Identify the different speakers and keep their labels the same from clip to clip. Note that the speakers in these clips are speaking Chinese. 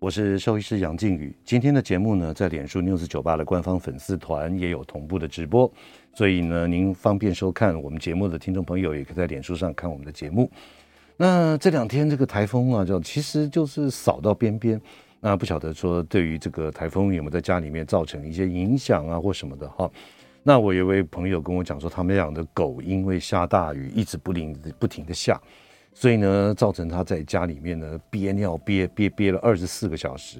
Speaker 1: 我是兽医师杨靖宇，今天的节目呢，在脸书 News 九八的官方粉丝团也有同步的直播，所以呢，您方便收看我们节目的听众朋友，也可以在脸书上看我们的节目。那这两天这个台风啊，就其实就是扫到边边，那不晓得说对于这个台风有没有在家里面造成一些影响啊，或什么的哈。那我有位朋友跟我讲说，他们养的狗因为下大雨，一直不停不停的下。所以呢，造成他在家里面呢憋尿憋憋憋了二十四个小时，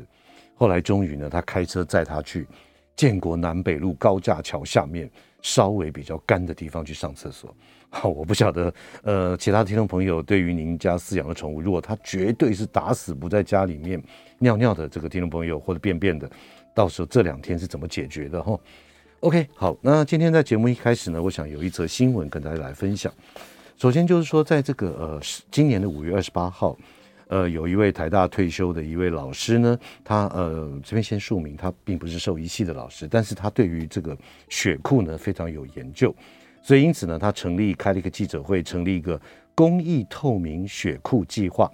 Speaker 1: 后来终于呢，他开车载他去建国南北路高架桥下面稍微比较干的地方去上厕所。好，我不晓得，呃，其他听众朋友对于您家饲养的宠物，如果他绝对是打死不在家里面尿尿的这个听众朋友或者便便的，到时候这两天是怎么解决的？哈，OK，好，那今天在节目一开始呢，我想有一则新闻跟大家来分享。首先就是说，在这个呃，今年的五月二十八号，呃，有一位台大退休的一位老师呢，他呃这边先说明，他并不是兽医系的老师，但是他对于这个血库呢非常有研究，所以因此呢，他成立开了一个记者会，成立一个公益透明血库计划。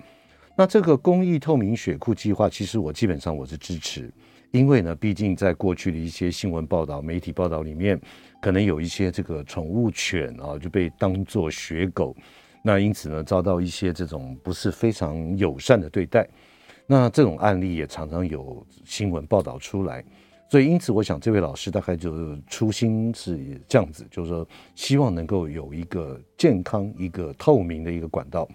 Speaker 1: 那这个公益透明血库计划，其实我基本上我是支持。因为呢，毕竟在过去的一些新闻报道、媒体报道里面，可能有一些这个宠物犬啊就被当作血狗，那因此呢，遭到一些这种不是非常友善的对待。那这种案例也常常有新闻报道出来，所以因此，我想这位老师大概就是初心是这样子，就是说希望能够有一个健康、一个透明的一个管道。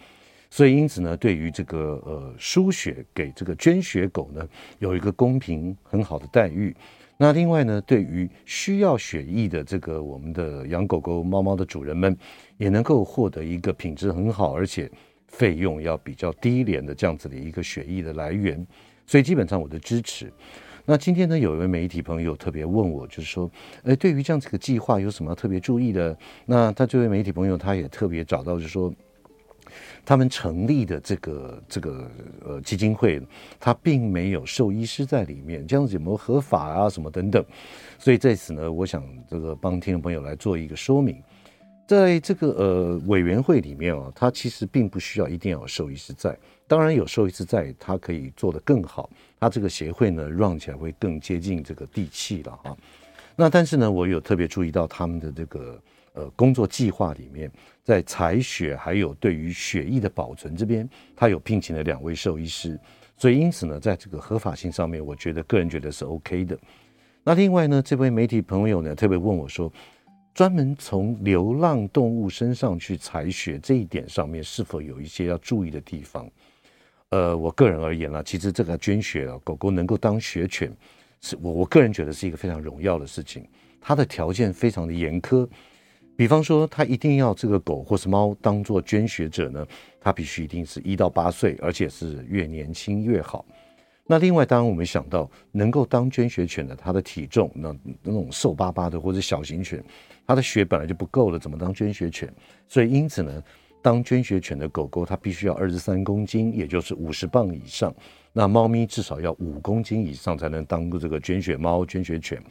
Speaker 1: 所以，因此呢，对于这个呃输血给这个捐血狗呢，有一个公平很好的待遇。那另外呢，对于需要血液的这个我们的养狗狗、猫猫的主人们，也能够获得一个品质很好，而且费用要比较低廉的这样子的一个血液的来源。所以，基本上我的支持。那今天呢，有一位媒体朋友特别问我，就是说，哎，对于这样子的计划有什么特别注意的？那他这位媒体朋友他也特别找到，就是说。他们成立的这个这个呃基金会，他并没有兽医师在里面，这样子有没有合法啊？什么等等？所以在此呢，我想这个帮听众朋友来做一个说明，在这个呃委员会里面啊，他其实并不需要一定要有兽医师在，当然有兽医师在，他可以做得更好，他这个协会呢，run 起来会更接近这个地气了啊。那但是呢，我有特别注意到他们的这个。呃，工作计划里面，在采血还有对于血液的保存这边，他有聘请了两位兽医师，所以因此呢，在这个合法性上面，我觉得个人觉得是 OK 的。那另外呢，这位媒体朋友呢，特别问我说，专门从流浪动物身上去采血这一点上面，是否有一些要注意的地方？呃，我个人而言呢，其实这个捐血啊，狗狗能够当血犬，是我我个人觉得是一个非常荣耀的事情，它的条件非常的严苛。比方说，他一定要这个狗或是猫当做捐血者呢，他必须一定是一到八岁，而且是越年轻越好。那另外，当然我们想到能够当捐血犬的，它的体重那那种瘦巴巴的或者小型犬，它的血本来就不够了，怎么当捐血犬？所以因此呢，当捐血犬的狗狗，它必须要二十三公斤，也就是五十磅以上。那猫咪至少要五公斤以上才能当这个捐血猫、捐血犬。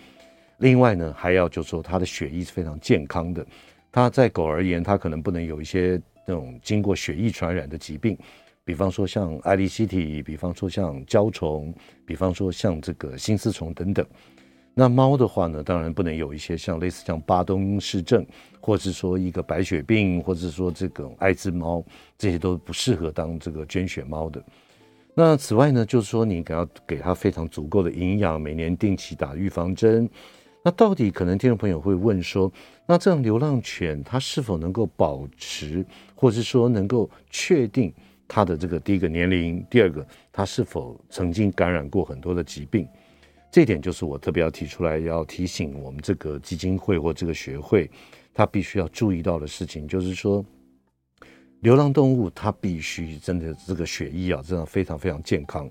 Speaker 1: 另外呢，还要就是说，它的血液是非常健康的。它在狗而言，它可能不能有一些那种经过血液传染的疾病，比方说像艾利希体，比方说像焦虫，比方说像这个心丝虫等等。那猫的话呢，当然不能有一些像类似像巴东氏症，或者是说一个白血病，或者是说这个艾滋猫，这些都不适合当这个捐血猫的。那此外呢，就是说你要给它非常足够的营养，每年定期打预防针。那到底可能听众朋友会问说，那这样流浪犬它是否能够保持，或者是说能够确定它的这个第一个年龄，第二个它是否曾经感染过很多的疾病？这点就是我特别要提出来要提醒我们这个基金会或这个学会，它必须要注意到的事情，就是说，流浪动物它必须真的这个血液啊，真的非常非常健康。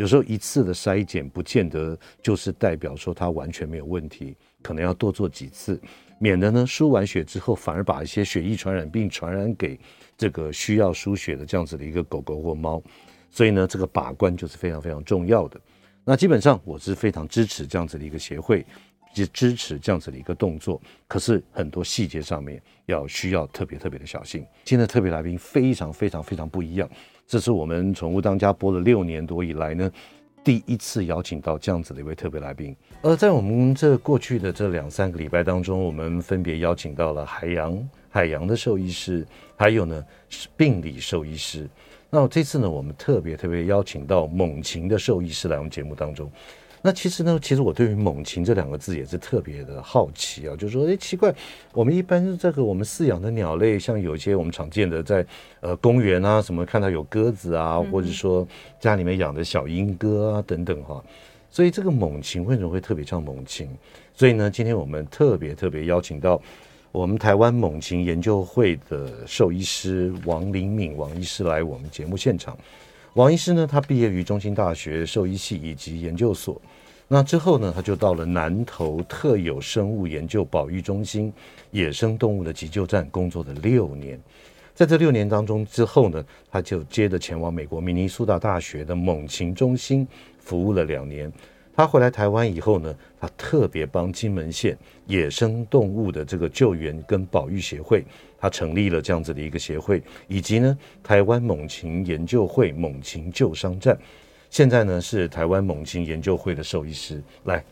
Speaker 1: 有时候一次的筛检不见得就是代表说它完全没有问题，可能要多做几次，免得呢输完血之后反而把一些血液传染病传染给这个需要输血的这样子的一个狗狗或猫。所以呢，这个把关就是非常非常重要的。那基本上我是非常支持这样子的一个协会，也支持这样子的一个动作。可是很多细节上面要需要特别特别的小心。今天的特别来宾非常非常非常不一样，这是我们宠物当家播了六年多以来呢，第一次邀请到这样子的一位特别来宾。而在我们这过去的这两三个礼拜当中，我们分别邀请到了海洋海洋的兽医师，还有呢是病理兽医师。那这次呢，我们特别特别邀请到猛禽的兽医师来我们节目当中。那其实呢，其实我对于猛禽这两个字也是特别的好奇啊，就是说，哎，奇怪，我们一般这个我们饲养的鸟类，像有一些我们常见的在呃公园啊什么看到有鸽子啊，或者说家里面养的小鹰鸽啊等等哈、啊，所以这个猛禽为什么会特别叫猛禽？所以呢，今天我们特别特别邀请到。我们台湾猛禽研究会的兽医师王林敏王医师来我们节目现场。王医师呢，他毕业于中兴大学兽医系以及研究所。那之后呢，他就到了南投特有生物研究保育中心野生动物的急救站工作了六年。在这六年当中之后呢，他就接着前往美国明尼苏达大学的猛禽中心服务了两年。他回来台湾以后呢，他特别帮金门县野生动物的这个救援跟保育协会，他成立了这样子的一个协会，以及呢台湾猛禽研究会猛禽救伤站，现在呢是台湾猛禽研究会的兽医师。来，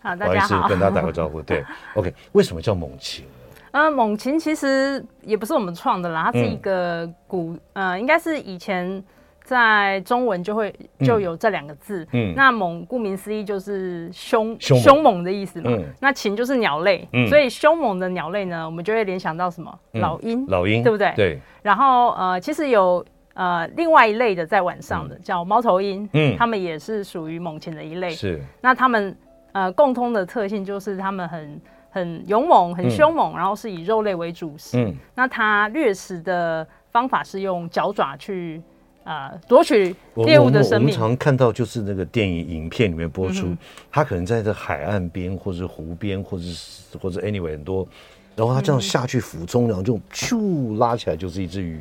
Speaker 2: 好，大家好，
Speaker 1: 跟大家打个招呼。对，OK，为什么叫猛禽？
Speaker 3: 呃，猛禽其实也不是我们创的啦，它是一个古，嗯、呃，应该是以前。在中文就会就有这两个字，嗯，嗯，那猛顾名思义就是凶凶猛。的意思嘛，嗯，那禽就是鸟类，嗯，所以凶猛的鸟类呢，我们就会联想到什么？嗯、老鹰，
Speaker 1: 老鹰，
Speaker 3: 对不对？
Speaker 1: 对。
Speaker 3: 然后呃，其实有呃另外一类的在晚上的、嗯、叫猫头鹰，嗯，它们也是属于猛禽的一类，是。那它们呃共通的特性就是它们很很勇猛，很凶猛，嗯、然后是以肉类为主食，嗯，那它掠食的方法是用脚爪去。啊、呃，夺取猎物的生命。
Speaker 1: 我们常看到就是那个电影影片里面播出，嗯、他可能在这海岸边，或者湖边，或者是或者 anyway 很多，然后他这样下去俯冲，然后就咻拉起来就是一只鱼。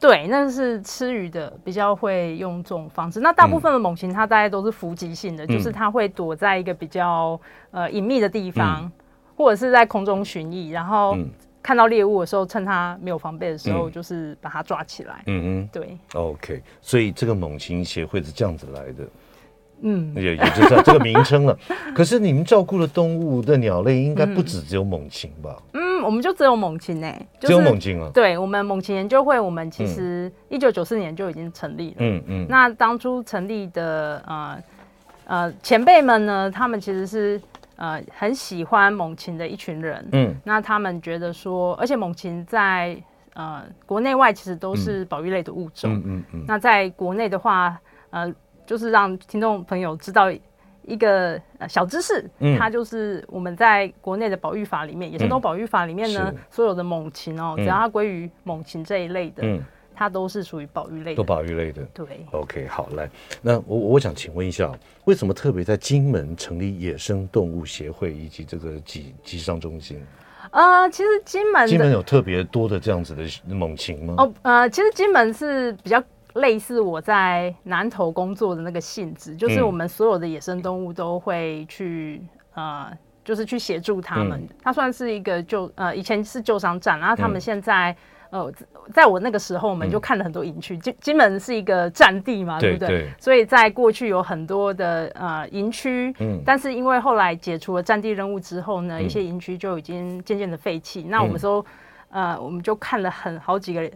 Speaker 3: 对，那是吃鱼的比较会用这种方式。那大部分的猛禽，它大概都是伏击性的，嗯、就是它会躲在一个比较呃隐秘的地方，嗯、或者是在空中巡弋，然后。嗯看到猎物的时候，趁它没有防备的时候，就是把它抓起来。嗯嗯，对。
Speaker 1: OK，所以这个猛禽协会是这样子来的。嗯，也也就这这个名称了。可是你们照顾的动物的鸟类，应该不止只有猛禽吧？
Speaker 3: 嗯，我们就只有猛禽呢，
Speaker 1: 只有猛禽啊。
Speaker 3: 对，我们猛禽研究会，我们其实一九九四年就已经成立了。嗯嗯。那当初成立的呃呃前辈们呢，他们其实是。呃，很喜欢猛禽的一群人，嗯，那他们觉得说，而且猛禽在呃国内外其实都是保育类的物种，嗯嗯，嗯。嗯，那在国内的话，呃，就是让听众朋友知道一个小知识，嗯，它就是我们在国内的保育法里面，野生动物保育法里面呢，所有的猛禽哦，只要它归于猛禽这一类的，嗯。它都是属于保育类的，
Speaker 1: 都保育类的。
Speaker 3: 对
Speaker 1: ，OK，好，来，那我我想请问一下，为什么特别在金门成立野生动物协会以及这个集集商中心？
Speaker 3: 呃，其实金门
Speaker 1: 金门有特别多的这样子的猛禽吗？
Speaker 3: 哦，呃，其实金门是比较类似我在南投工作的那个性质，就是我们所有的野生动物都会去，呃，就是去协助他们。嗯、它算是一个救，呃，以前是救伤站，然后他们现在。嗯呃，在我那个时候，我们就看了很多营区。金金门是一个战地嘛，对不对？所以在过去有很多的呃营区，嗯，但是因为后来解除了战地任务之后呢，一些营区就已经渐渐的废弃。那我们说，呃，我们就看了很好几个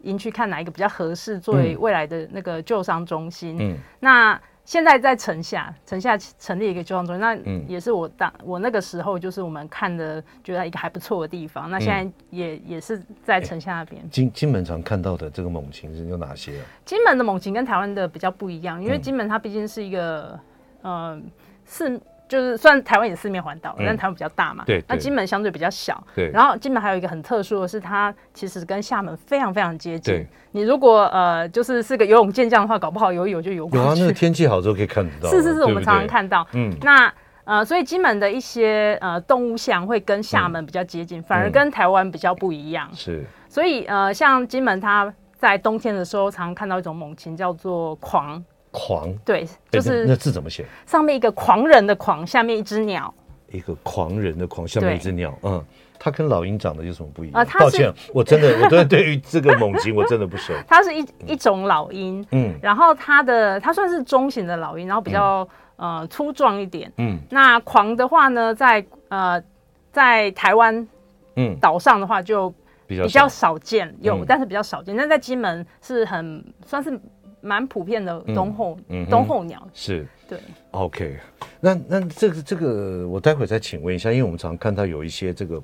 Speaker 3: 营区，看哪一个比较合适作为未来的那个救伤中心。嗯，那。现在在城下，城下成立一个救伤中心，那也是我当、嗯、我那个时候就是我们看的觉得一个还不错的地方。那现在也、嗯、也是在城下那边。
Speaker 1: 金金门常看到的这个猛禽是有哪些啊？
Speaker 3: 金门的猛禽跟台湾的比较不一样，因为金门它毕竟是一个、嗯、呃是。就是算台湾也四面环岛，但台湾比较大嘛，对，那金门相对比较小，对。然后金门还有一个很特殊的是，它其实跟厦门非常非常接近。你如果呃就是是个游泳健将的话，搞不好游一游就游过去。
Speaker 1: 有啊，那个天气好之后可以看得到。
Speaker 3: 是是是，我们常常看到。嗯，那呃，所以金门的一些呃动物像会跟厦门比较接近，嗯、反而跟台湾比较不一样。
Speaker 1: 是，
Speaker 3: 所以呃，像金门它在冬天的时候，常常看到一种猛禽叫做鵟。
Speaker 1: 鵟，
Speaker 3: 对，就是
Speaker 1: 那，那字怎么写？
Speaker 3: 上面一个狂人的狂，下面一只鸟。
Speaker 1: 一个狂人的狂，下面一只鸟。嗯，它跟老鹰长得有什么不一
Speaker 3: 样？
Speaker 1: 抱歉，我真的，我真的对于这个猛禽我真的不熟。
Speaker 3: 它是一一种老鹰，嗯，然后它的它算是中型的老鹰，然后比较、嗯、呃粗壮一点。嗯，那狂的话呢，在呃在台湾嗯岛上的话就比较少见，嗯、有但是比较少见，那在金门是很算是。蛮普遍的冬候，嗯，冬候鸟
Speaker 1: 是，
Speaker 3: 对
Speaker 1: ，OK，那那这个这个，我待会再请问一下，因为我们常看到有一些这个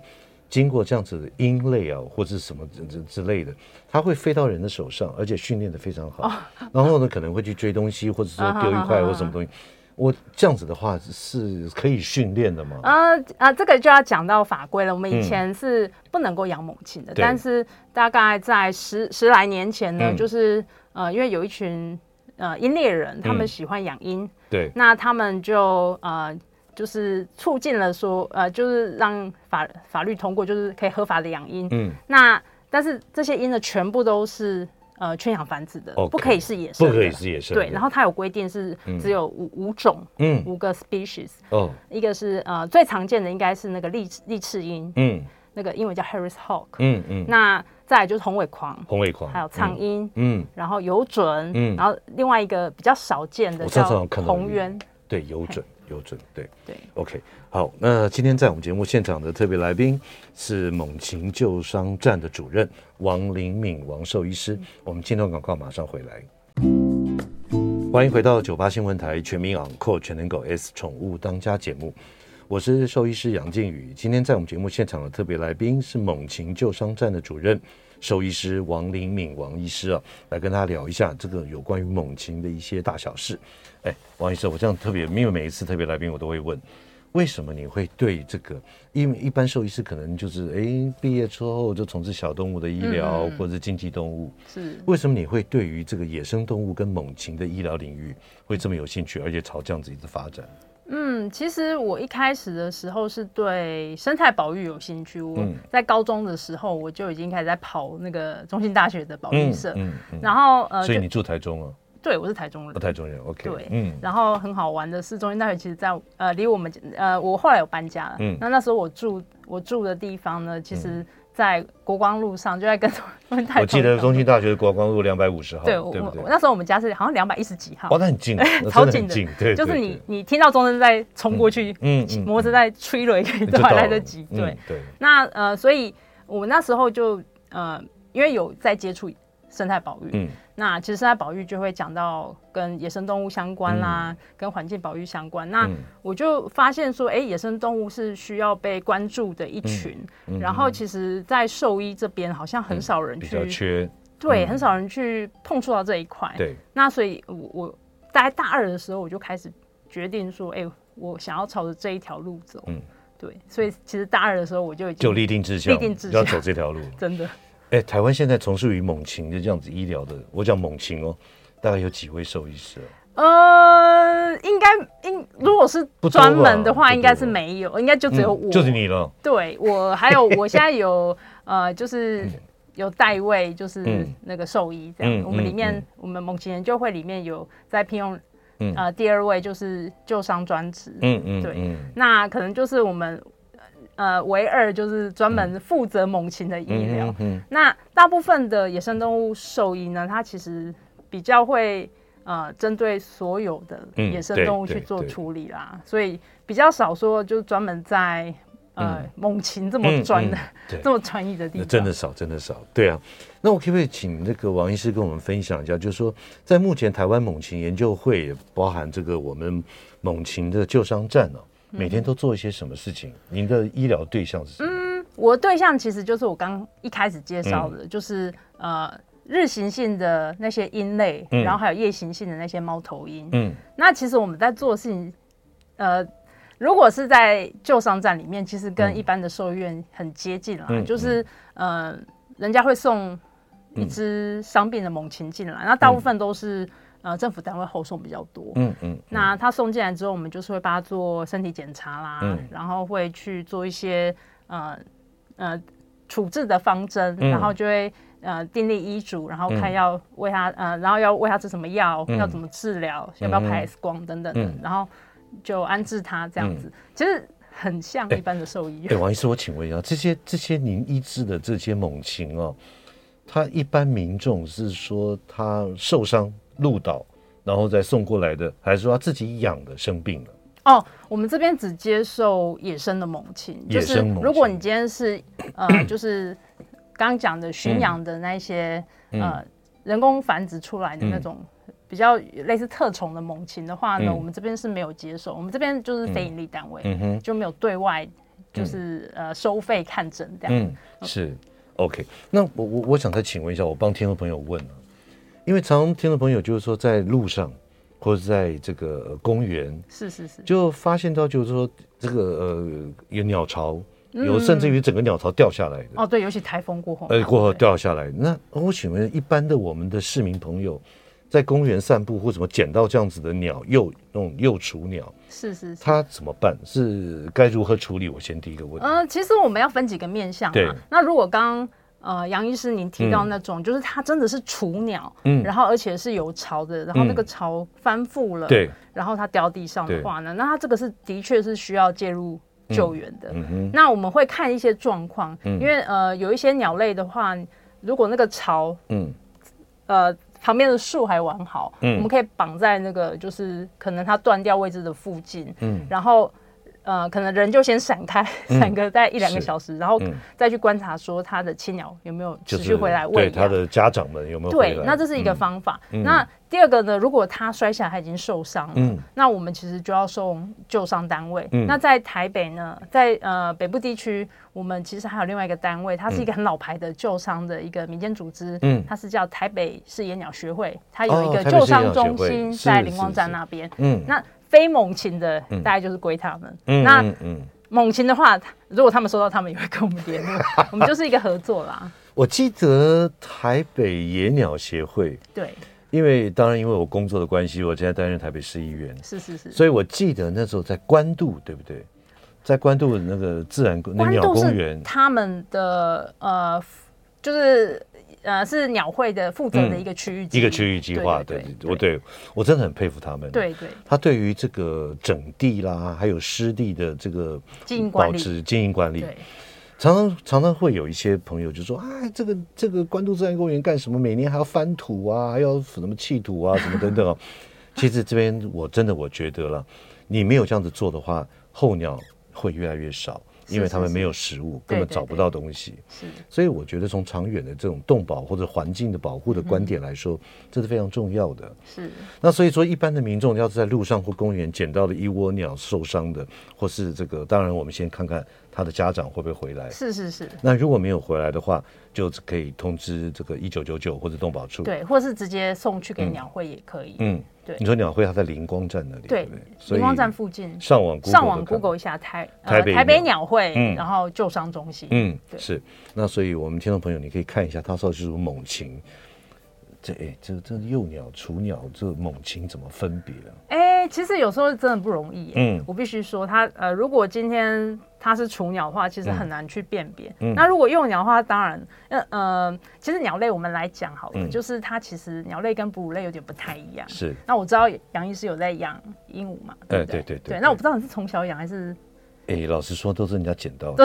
Speaker 1: 经过这样子的鹰类啊，或者什么之之之类的，它会飞到人的手上，而且训练的非常好，哦、然后呢可能会去追东西，或者说丢一块或什么东西。啊、我这样子的话是可以训练的吗？
Speaker 3: 呃呃，这个就要讲到法规了。我们以前是不能够养猛禽的，嗯、但是大概在十十来年前呢，嗯、就是。呃，因为有一群呃鹰猎人，他们喜欢养鹰，嗯，对，那他们就呃就是促进了说呃就是让法法律通过，就是可以合法的养鹰，嗯，那但是这些鹰呢，全部都是呃圈养繁殖的，okay, 不可以是野生，
Speaker 1: 不可以是野生，
Speaker 3: 对，然后它有规定是只有五、嗯、五种，嗯，五个 species，哦，一个是呃最常见的应该是那个利利翅鹰，嗯，那个英文叫 Harris Hawk，嗯嗯，那。再来就是红尾狂，
Speaker 1: 红尾狂，
Speaker 3: 还有苍鹰，嗯，然后有准，嗯，然后另外一个比较少见的叫红鸢，
Speaker 1: 对，有准，有准，对，对，OK，好，那今天在我们节目现场的特别来宾是猛禽救伤站的主任王林敏王兽医师，我们进段广告马上回来，欢迎回到九八新闻台全民昂扣全能狗 S 宠物当家节目。我是兽医师杨靖宇，今天在我们节目现场的特别来宾是猛禽救伤站的主任兽医师王林敏王医师啊，来跟大家聊一下这个有关于猛禽的一些大小事。哎，王医师，我这样特别，因为每一次特别来宾我都会问，为什么你会对这个？因为一般兽医师可能就是哎毕业之后就从事小动物的医疗、嗯、或者是经济动物，是为什么你会对于这个野生动物跟猛禽的医疗领域会这么有兴趣，而且朝这样子一直发展？
Speaker 3: 嗯，其实我一开始的时候是对生态保育有兴趣。我在高中的时候，我就已经开始在跑那个中兴大学的保育社。嗯，然后呃，
Speaker 1: 所以你住台中啊？
Speaker 3: 对，我是台中人。
Speaker 1: 台中人，OK。
Speaker 3: 对，嗯。然后很好玩的是，中兴大学其实在呃离我们呃，我后来有搬家了。嗯。那那时候我住我住的地方呢，其实。嗯在国光路上，就在跟
Speaker 1: 我记得中兴大学国光路两百五十号，
Speaker 3: 对，对对，那时候我们家是好像两百一十几号，
Speaker 1: 哇，那很近，
Speaker 3: 超近的，对，就是你你听到钟声在冲过去，嗯，摩托车在催了，都还来得及，对。对。那呃，所以我们那时候就呃，因为有在接触生态保育，嗯。那其实生态保育就会讲到跟野生动物相关啦，嗯、跟环境保育相关。那我就发现说，哎、欸，野生动物是需要被关注的一群。然后其实，在兽医这边好像很少人去，对，很少人去碰触到这一块。对。那所以我，我我大概大二的时候，我就开始决定说，哎、欸，我想要朝着这一条路走。嗯。对。所以，其实大二的时候，我就已经
Speaker 1: 就立定志向，立定志向要走这条路。
Speaker 3: 真的。
Speaker 1: 哎，台湾现在从事于猛禽的这样子医疗的，我讲猛禽哦，大概有几位兽医师？
Speaker 3: 呃，应该应如果是专门的话，应该是没有，应该就只有我，
Speaker 1: 嗯、就是你了。
Speaker 3: 对，我还有我现在有 呃，就是有代位，就是那个兽医这样。嗯、我们里面，嗯嗯、我们猛禽研究会里面有在聘用，呃，第二位就是救伤专职。嗯嗯，对，嗯、那可能就是我们。呃，唯二就是专门负责猛禽的医疗。嗯嗯、那大部分的野生动物兽医呢，它其实比较会呃针对所有的野生动物去做处理啦，嗯、所以比较少说就专门在呃、嗯、猛禽这么专的、嗯 嗯、这么专业的地方。
Speaker 1: 真的少，真的少。对啊，那我可不可以请那个王医师跟我们分享一下，就是说在目前台湾猛禽研究会，也包含这个我们猛禽的救伤站呢、啊？每天都做一些什么事情？您的医疗对象是什么？
Speaker 3: 嗯，我的对象其实就是我刚一开始介绍的，嗯、就是呃日行性的那些鹰类，嗯、然后还有夜行性的那些猫头鹰。嗯，那其实我们在做的事情，呃，如果是在旧伤站里面，其实跟一般的兽医院很接近啦，嗯、就是呃，人家会送一只伤病的猛禽进来，那大部分都是。呃政府单位后送比较多。
Speaker 1: 嗯嗯。
Speaker 3: 那他送进来之后，我们就是会帮他做身体检查啦，嗯、然后会去做一些呃呃处置的方针，嗯、然后就会呃订立医嘱，然后看要为他、嗯、呃，然后要喂他吃什么药，嗯、要怎么治疗，要不要拍 X 光等等的，嗯、然后就安置他这样子。嗯、其实。很像一般的兽医。哎、欸，
Speaker 1: 王医师，我请问一下，这些这些您医治的这些猛禽哦，他一般民众是说他受伤路倒，然后再送过来的，还是说他自己养的生病了？
Speaker 3: 哦，我们这边只接受野生的猛禽，野生猛禽。如果你今天是呃，就是刚刚讲的驯养的那些、嗯、呃人工繁殖出来的那种。嗯比较类似特宠的猛禽的话呢，嗯、我们这边是没有接受，我们这边就是非盈利单位，嗯嗯、就没有对外就是、嗯、呃收费看诊这样。嗯，
Speaker 1: 是 OK。那我我我想再请问一下，我帮听众朋友问啊，因为常常听众朋友就是说在路上或者在这个公园，
Speaker 3: 是是是，
Speaker 1: 就发现到就是说这个呃有鸟巢，有甚至于整个鸟巢掉下来的。
Speaker 3: 嗯、哦，对，尤其台风过后，
Speaker 1: 呃过后掉下来。那我请问一般的我们的市民朋友。在公园散步或怎么捡到这样子的鸟幼那种幼雏鸟，
Speaker 3: 是是是，
Speaker 1: 它怎么办？是该如何处理？我先第一个问题。
Speaker 3: 呃，其实我们要分几个面向嘛。对。那如果刚刚呃杨医师您提到那种，嗯、就是它真的是雏鸟，嗯，然后而且是有巢的，然后那个巢翻覆了，对、嗯，然后它掉地上的话呢，那它这个是的确是需要介入救援的。嗯。嗯、那我们会看一些状况，嗯、因为呃有一些鸟类的话，如果那个巢，嗯，呃。旁边的树还完好，嗯，我们可以绑在那个就是可能它断掉位置的附近，嗯，然后呃，可能人就先闪开，闪个大概一两个小时，然后再去观察说它的青鸟有没有持续回来喂养，
Speaker 1: 对它的家长们有没有？
Speaker 3: 对，那这是一个方法。那第二个呢，如果它摔下来，它已经受伤了，嗯，那我们其实就要送救伤单位。嗯，那在台北呢，在呃北部地区。我们其实还有另外一个单位，它是一个很老牌的救伤的一个民间组织，嗯，它是叫台北市野鸟学会，它有一个救伤中心在灵光站那边，嗯，那非猛禽的大概就是归他们，嗯，那猛禽的话，如果他们收到，他们也会跟我们联络，我们就是一个合作啦。
Speaker 1: 我记得台北野鸟协会，
Speaker 3: 对，
Speaker 1: 因为当然因为我工作的关系，我现在担任台北市议员，
Speaker 3: 是是是，
Speaker 1: 所以我记得那时候在关渡，对不对？在关渡那个自然那鸟公园，
Speaker 3: 他们的呃，就是呃，是鸟会的负责的一个区域，
Speaker 1: 一个区域计划。对，我对我真的很佩服他们。
Speaker 3: 对对，
Speaker 1: 他对于这个整地啦，还有湿地的这个
Speaker 3: 经营管理、
Speaker 1: 保持经营管理，常常常常会有一些朋友就说：“哎，这个这个关渡自然公园干什么？每年还要翻土啊，还要什么弃土啊，什么等等。”其实这边我真的我觉得了，你没有这样子做的话，候鸟。会越来越少，因为他们没有食物，根本找不到东西。是，所以我觉得从长远的这种动保或者环境的保护的观点来说，这是非常重要的。是。那所以说，一般的民众要是在路上或公园捡到了一窝鸟受伤的，或是这个，当然我们先看看他的家长会不会回来。
Speaker 3: 是是是。
Speaker 1: 那如果没有回来的话，就可以通知这个一九九九或者动保处。
Speaker 3: 对，或是直接送去给鸟会也可以。嗯。对，
Speaker 1: 你说鸟会它在灵光站那里，对，
Speaker 3: 灵光站附近。
Speaker 1: 上网
Speaker 3: 上网 Google 一下台台北台北鸟会，然后救伤中心。嗯，
Speaker 1: 是。那所以我们听众朋友，你可以看一下，它说是猛禽。这哎，这这幼鸟、雏鸟，这猛禽怎么分别啊？
Speaker 3: 哎，其实有时候真的不容易。嗯，我必须说，它呃，如果今天它是雏鸟的话，其实很难去辨别。嗯，那如果幼鸟的话，当然，那呃，其实鸟类我们来讲好了，就是它其实鸟类跟哺乳类有点不太一样。是。那我知道杨医师有在养鹦鹉嘛？对对对对。那我不知道你是从小养还是？
Speaker 1: 哎，老实说，都是人家捡到的，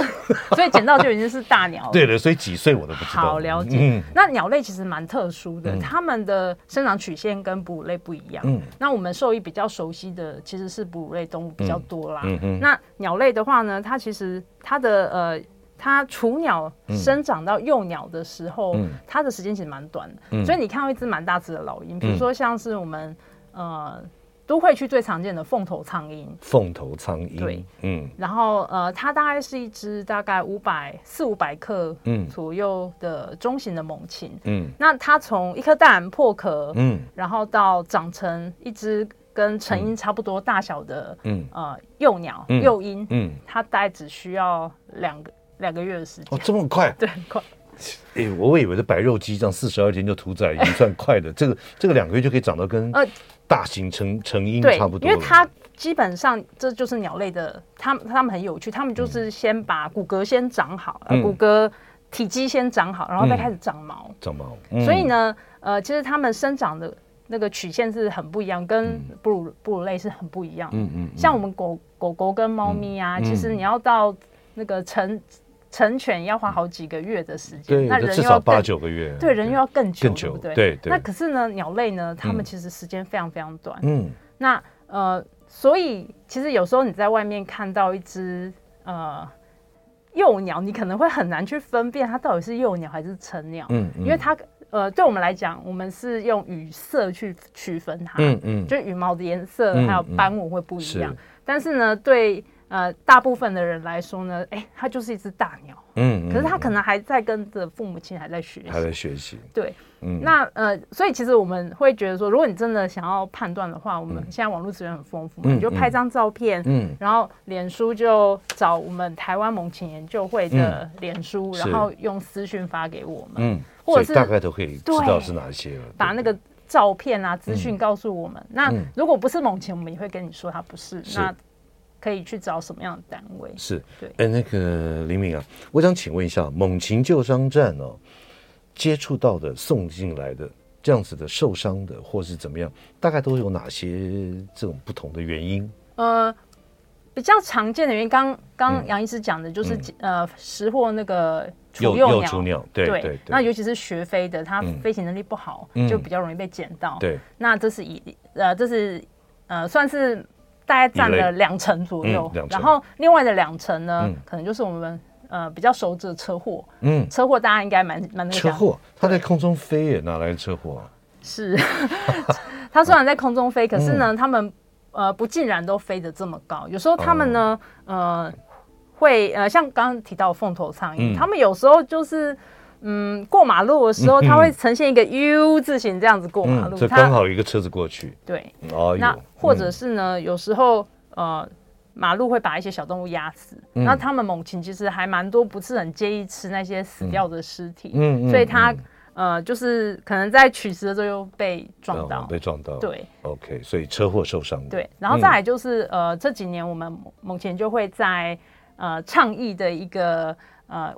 Speaker 3: 所以捡到就已经是大鸟了。
Speaker 1: 对的，所以几岁我都不知道。
Speaker 3: 好了解。嗯，那鸟类其实蛮特殊的，它们的生长曲线跟哺乳类不一样。嗯，那我们兽医比较熟悉的其实是哺乳类动物比较多啦。嗯嗯。那鸟类的话呢，它其实它的呃，它雏鸟生长到幼鸟的时候，它的时间其实蛮短的。所以你看到一只蛮大只的老鹰，比如说像是我们呃。都会区最常见的凤头苍鹰，
Speaker 1: 凤头苍鹰，
Speaker 3: 对，嗯，然后呃，它大概是一只大概五百四五百克嗯。左右的中型的猛禽，嗯，那它从一颗蛋破壳，嗯，然后到长成一只跟成鹰差不多大小的，嗯。呃幼鸟幼鹰，嗯，它大概只需要两个两个月的时间，
Speaker 1: 哦，这么快，
Speaker 3: 对，很快。
Speaker 1: 哎、欸，我以为是白肉鸡这样四十二天就屠宰已经算快的，这个这个两个月就可以长到跟大型成成鹰差不多。
Speaker 3: 因为它基本上这就是鸟类的，它它们很有趣，它们就是先把骨骼先长好，嗯、骨骼体积先长好，然后再开始长毛。长毛，嗯、所以呢，呃，其实它们生长的那个曲线是很不一样，跟哺乳哺乳类是很不一样。嗯嗯，像我们狗狗狗跟猫咪啊，其实你要到那个成。成犬要花好几个月的时间，那人又要
Speaker 1: 至少八九个月，
Speaker 3: 对，人又要更久，
Speaker 1: 更久，
Speaker 3: 对
Speaker 1: 对。
Speaker 3: 那可是呢，鸟类呢，它们其实时间非常非常短。嗯，那呃，所以其实有时候你在外面看到一只呃幼鸟，你可能会很难去分辨它到底是幼鸟还是成鸟。嗯，因为它呃，对我们来讲，我们是用羽色去区分它。嗯嗯，就羽毛的颜色还有斑纹会不一样。但是呢，对。呃，大部分的人来说呢，哎、欸，它就是一只大鸟，嗯，可是它可能还在跟着父母亲还在学习，
Speaker 1: 还在学习，
Speaker 3: 对，嗯，那呃，所以其实我们会觉得说，如果你真的想要判断的话，我们现在网络资源很丰富嘛，嗯、你就拍张照片，嗯，然后脸书就找我们台湾猛禽研究会的脸书，嗯、然后用私讯发给我们，嗯，或者是
Speaker 1: 大概都可以知道是哪些了，
Speaker 3: 把那个照片啊资讯告诉我们。嗯、那如果不是猛禽，我们也会跟你说它不是，是。那。可以去找什么样的单位？
Speaker 1: 是对，哎，那个林明啊，我想请问一下，猛禽救伤站哦，接触到的送进来的这样子的受伤的，或是怎么样，大概都有哪些这种不同的原因？呃，
Speaker 3: 比较常见的原因，刚刚杨医师讲的就是、嗯、呃，拾获那个
Speaker 1: 幼幼雏鸟，对对，对。
Speaker 3: 那尤其是学飞的，它飞行能力不好，嗯、就比较容易被捡到。对，那这是一呃，这是呃，算是。大概占了两成左右，嗯、然后另外的两成呢，嗯、可能就是我们呃比较熟知的车祸。嗯，车祸大家应该蛮蛮那个。
Speaker 1: 车祸，它在空中飞耶，哪来的车祸啊？
Speaker 3: 是，它虽然在空中飞，可是呢，他们呃不尽然都飞得这么高。有时候他们呢，哦、呃会呃像刚刚提到凤头苍鹰，他、嗯、们有时候就是。嗯，过马路的时候，它会呈现一个 U 字形这样子过马路，
Speaker 1: 这刚好一个车子过去。
Speaker 3: 对，哦，那或者是呢，有时候呃，马路会把一些小动物压死，那他们猛禽其实还蛮多，不是很介意吃那些死掉的尸体，嗯，所以它呃，就是可能在取食的时候又被撞到，
Speaker 1: 被撞到。
Speaker 3: 对
Speaker 1: ，OK，所以车祸受伤。
Speaker 3: 对，然后再来就是呃，这几年我们猛禽就会在呃倡议的一个呃。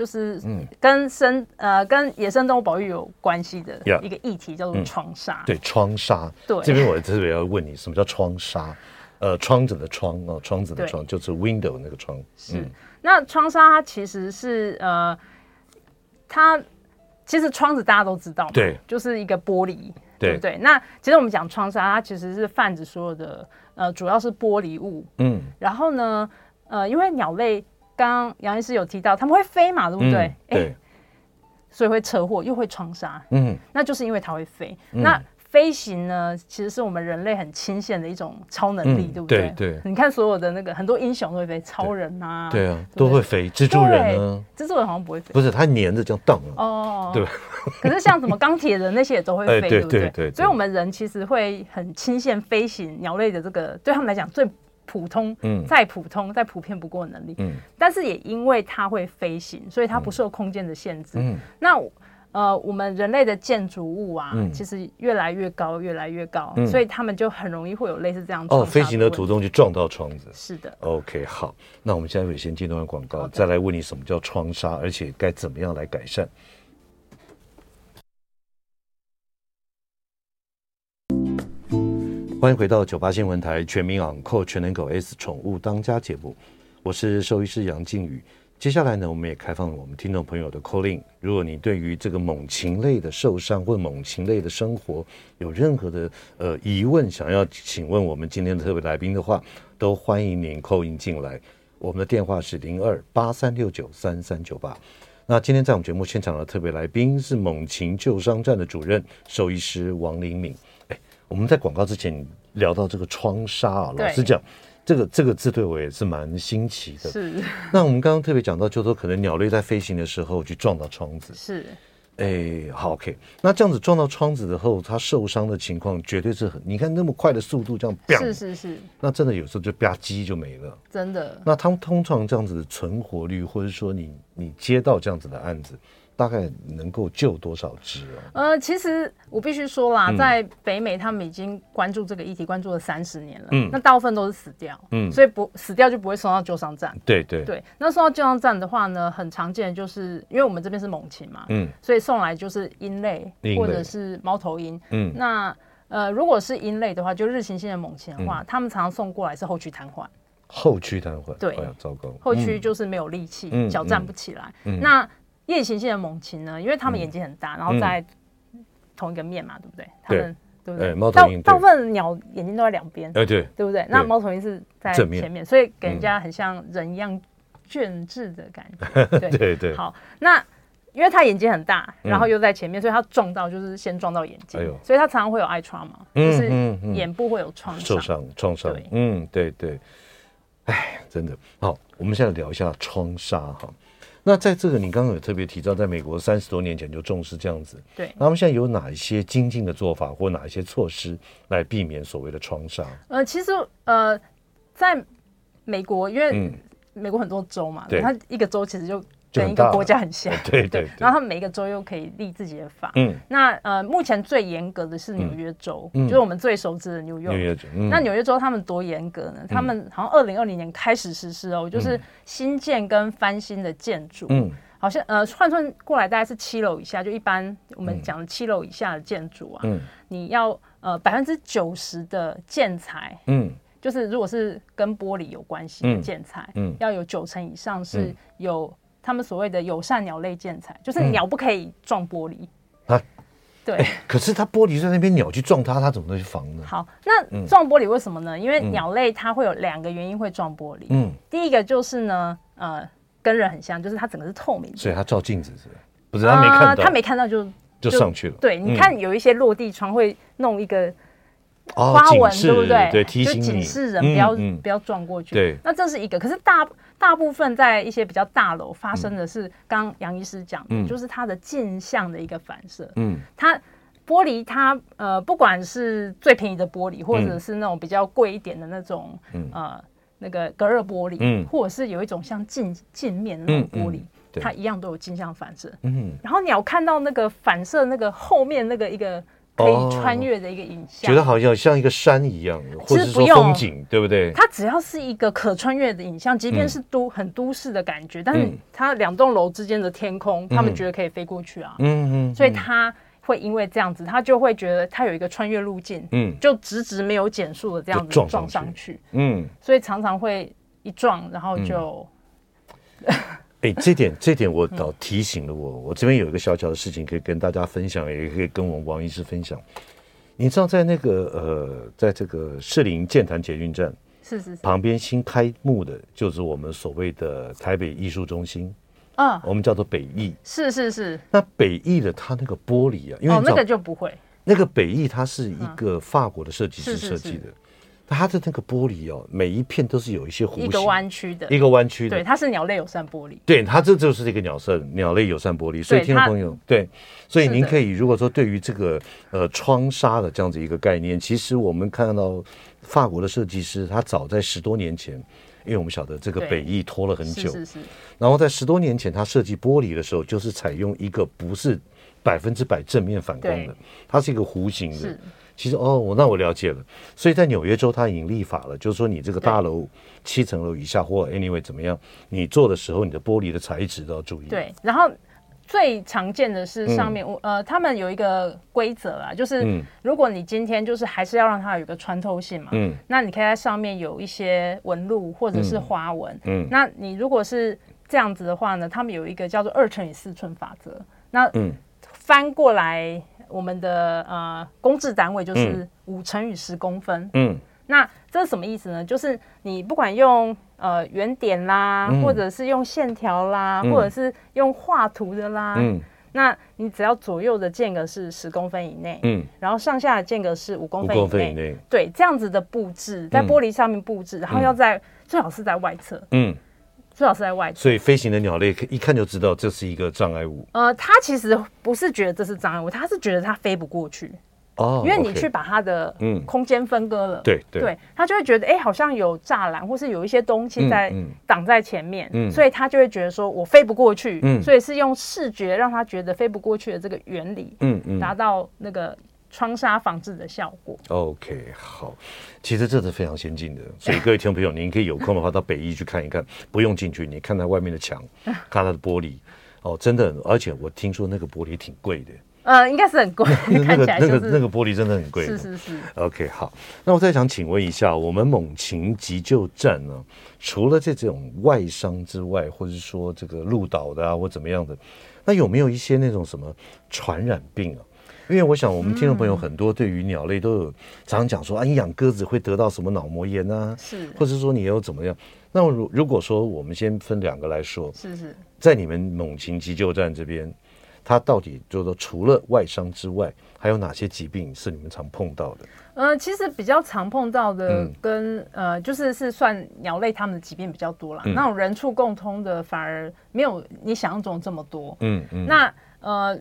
Speaker 3: 就是跟生、嗯、呃跟野生动物保育有关系的一个议题，叫做窗杀、嗯。对，窗杀。对，这边我特别要问你，什么叫窗杀？呃，窗子的窗哦，窗子的窗就是 window 那个窗。是。嗯、那窗杀它其实是呃，它其实窗子大家都知道嘛，对，就是一个玻璃，对不对？那其实我们讲窗纱，它其实是泛指所有的呃，主要是玻璃物。嗯。然后呢，呃，因为鸟类。刚刚杨医师有提到，他们会飞嘛，对不对？嗯、对、欸，所以会车祸，又会窗杀。嗯，那就是因为它会飞。嗯、那飞行呢，其实是我们人类很清显的一种超能力，嗯、对不对？对，对，你看所有的那个很多英雄都会飞，超人啊，
Speaker 1: 对，对啊，对对都会飞。蜘蛛人呢？
Speaker 3: 蜘蛛人好像不会飞，
Speaker 1: 不是，它粘着这样荡。哦，对。
Speaker 3: 可是像什么钢铁人那些也都会飞，欸、对，对不对？所以我们人其实会很钦羡飞行鸟类的这个，对他们来讲最。普通，嗯，再普通、再普遍不过的能力，嗯，但是也因为它会飞行，所以它不受空间的限制。嗯，那呃，我们人类的建筑物啊，其实越来越高，越来越高，所以他们就很容易会有类似这样哦，
Speaker 1: 飞行的途中就撞到窗子。
Speaker 3: 是的。
Speaker 1: OK，好，那我们现在会先进段广告，再来问你什么叫窗纱，而且该怎么样来改善。欢迎回到九八新闻台全民昂扣全能狗 S 宠物当家节目，我是兽医师杨靖宇。接下来呢，我们也开放了我们听众朋友的 call in。如果你对于这个猛禽类的受伤或猛禽类的生活有任何的呃疑问，想要请问我们今天的特别来宾的话，都欢迎您 call in 进来。我们的电话是零二八三六九三三九八。那今天在我们节目现场的特别来宾是猛禽救伤站的主任兽医师王龄敏。我们在广告之前聊到这个窗杀啊，老实讲，这个这个字对我也是蛮新奇的。是。那我们刚刚特别讲到，就是说可能鸟类在飞行的时候去撞到窗子。是。哎，好，OK。那这样子撞到窗子之后，它受伤的情况绝对是很，你看那么快的速度这样，
Speaker 3: 是是是。
Speaker 1: 那真的有时候就吧唧就没了。真的。那他们通常这样子的存活率，或者说你你接到这样子的案子。大概能够救多少只啊？
Speaker 3: 呃，其实我必须说啦，嗯、在北美他们已经关注这个议题，关注了三十年了。嗯，那大部分都是死掉。嗯，所以不死掉就不会送到救伤站。
Speaker 1: 对对
Speaker 3: 对。那送到救伤站的话呢，很常见的就是因为我们这边是猛禽嘛，嗯，所以送来就是鹰类，类或者是猫头鹰。嗯，那呃，如果是鹰类的话，就日行性的猛禽的话，嗯、他们常常送过来是后躯瘫痪。
Speaker 1: 后躯瘫痪。
Speaker 3: 对、
Speaker 1: 哎，糟糕。
Speaker 3: 后躯就是没有力气，嗯、脚站不起来。嗯嗯、那夜行性的猛禽呢？因为他们眼睛很大，然后在同一个面嘛，对不对？他们对不对？大大部分鸟眼睛都在两边，对对不对？那猫头鹰是在前面，所以给人家很像人一样卷制的感觉。对对对。好，那因为它眼睛很大，然后又在前面，所以它撞到就是先撞到眼睛，所以它常常会有 eye trauma 嘛，就是眼部会有创伤、
Speaker 1: 受伤、创伤。嗯，对对。哎，真的好，我们现在聊一下窗纱哈。那在这个，你刚刚有特别提到，在美国三十多年前就重视这样子。对。那我们现在有哪一些精进的做法，或哪一些措施来避免所谓的创伤？
Speaker 3: 呃，其实呃，在美国，因为美国很多州嘛，对，它一个州其实就。跟一个国家很像，
Speaker 1: 对对，
Speaker 3: 然后他们每一个州又可以立自己的法。嗯，那呃，目前最严格的是纽约州，就是我们最熟知的纽约。纽约州。那纽约州他们多严格呢？他们好像二零二零年开始实施哦，就是新建跟翻新的建筑，嗯，好像呃换算过来大概是七楼以下，就一般我们讲的七楼以下的建筑啊，嗯，你要呃百分之九十的建材，嗯，就是如果是跟玻璃有关系的建材，嗯，要有九成以上是有。他们所谓的友善鸟类建材，就是鸟不可以撞玻璃。啊，对。
Speaker 1: 可是它玻璃在那边，鸟去撞它，它怎么能去防呢？
Speaker 3: 好，那撞玻璃为什么呢？因为鸟类它会有两个原因会撞玻璃。嗯。第一个就是呢，呃，跟人很像，就是它整个是透明的，
Speaker 1: 所以它照镜子是吧？不是，它没看到，
Speaker 3: 它没看到就
Speaker 1: 就上去了。
Speaker 3: 对，你看有一些落地窗会弄一个花纹，对不对？
Speaker 1: 对，提醒你，
Speaker 3: 警示人不要不要撞过去。对，那这是一个。可是大。大部分在一些比较大楼发生的是，刚刚杨医师讲的，嗯、就是它的镜像的一个反射。嗯，它玻璃它呃，不管是最便宜的玻璃，或者是那种比较贵一点的那种，嗯、呃，那个隔热玻璃，嗯，或者是有一种像镜镜面的那种玻璃，嗯、它一样都有镜像反射。嗯，然后鸟看到那个反射那个后面那个一个。可以穿越的一个影像，
Speaker 1: 觉得好像像一个山一样，或者说风景，对不对？
Speaker 3: 它只要是一个可穿越的影像，即便是都很都市的感觉，但是它两栋楼之间的天空，他们觉得可以飞过去啊。嗯嗯，所以他会因为这样子，他就会觉得他有一个穿越路径，嗯，就直直没有减速的这样子撞上去，嗯，所以常常会一撞，然后就。
Speaker 1: 哎，这点这点我倒提醒了我，我这边有一个小小的事情可以跟大家分享，也可以跟我们王医师分享。你知道，在那个呃，在这个士林剑潭捷运站是是旁边新开幕的，就是我们所谓的台北艺术中心嗯，我们叫做北艺，
Speaker 3: 是是是。
Speaker 1: 那北艺的它那个玻璃啊，因为
Speaker 3: 那个就不会，
Speaker 1: 那个北艺它是一个法国的设计师设计的。它的那个玻璃哦，每一片都是有一些弧形，一个
Speaker 3: 弯曲的，
Speaker 1: 一个弯曲的。
Speaker 3: 对，它是鸟类友善玻璃。
Speaker 1: 对，它这就是这个鸟色鸟类友善玻璃。所以听众朋友，对，所以您可以如果说对于这个呃窗纱的这样子一个概念，其实我们看到法国的设计师，他早在十多年前，因为我们晓得这个北翼拖了很久，是是是。然后在十多年前，他设计玻璃的时候，就是采用一个不是百分之百正面反光的，它是一个弧形的。其实哦，那我了解了。所以在纽约州，它已经立法了，就是说你这个大楼七层楼以下或 anyway 怎么样，你做的时候，你的玻璃的材质都要注意。
Speaker 3: 对，然后最常见的是上面，嗯、呃，他们有一个规则啊，就是如果你今天就是还是要让它有一个穿透性嘛，嗯，那你可以在上面有一些纹路或者是花纹，嗯，那你如果是这样子的话呢，他们有一个叫做二乘以四寸法则，那嗯，翻过来。我们的呃公制单位就是五乘以十公分。嗯，那这是什么意思呢？就是你不管用呃圆点啦，嗯、或者是用线条啦，嗯、或者是用画图的啦，嗯，那你只要左右的间隔是十公分以内，嗯，然后上下的间隔是五公分以内，以内。对，这样子的布置在玻璃上面布置，嗯、然后要在最好是在外侧，嗯。最好是在外，
Speaker 1: 所以飞行的鸟类一看就知道这是一个障碍物。
Speaker 3: 呃，它其实不是觉得这是障碍物，它是觉得它飞不过去。
Speaker 1: 哦，
Speaker 3: 因为你去把它的嗯。空间分割了，
Speaker 1: 对对，
Speaker 3: 对，他就会觉得哎，好像有栅栏或是有一些东西在挡在前面，嗯，所以它就会觉得说我飞不过去，嗯，所以是用视觉让它觉得飞不过去的这个原理，嗯嗯，达到那个窗纱防治的效果。
Speaker 1: OK，好，其实这是非常先进的，所以各位听众朋友，您可以有空的话到北医去看一看，不用进去，你看它外面的墙，看它的玻璃，哦，真的，而且我听说那个玻璃挺贵的。
Speaker 3: 呃，应该是很贵，那个
Speaker 1: 那个那个玻璃真的很贵。
Speaker 3: 是是是。
Speaker 1: OK，好，那我再想请问一下，我们猛禽急救站呢，除了这种外伤之外，或者是说这个路倒的啊，或怎么样的，那有没有一些那种什么传染病啊？因为我想我们听众朋友很多对于鸟类都有常常讲说啊，你养鸽子会得到什么脑膜炎啊，是，或者说你又怎么样？那如如果说我们先分两个来说，是是，在你们猛禽急救站这边。它到底就是说，除了外伤之外，还有哪些疾病是你们常碰到的？
Speaker 3: 呃，其实比较常碰到的跟，嗯、呃，就是是算鸟类，它们的疾病比较多啦。嗯、那种人畜共通的，反而没有你想象中这么多。嗯嗯。那呃，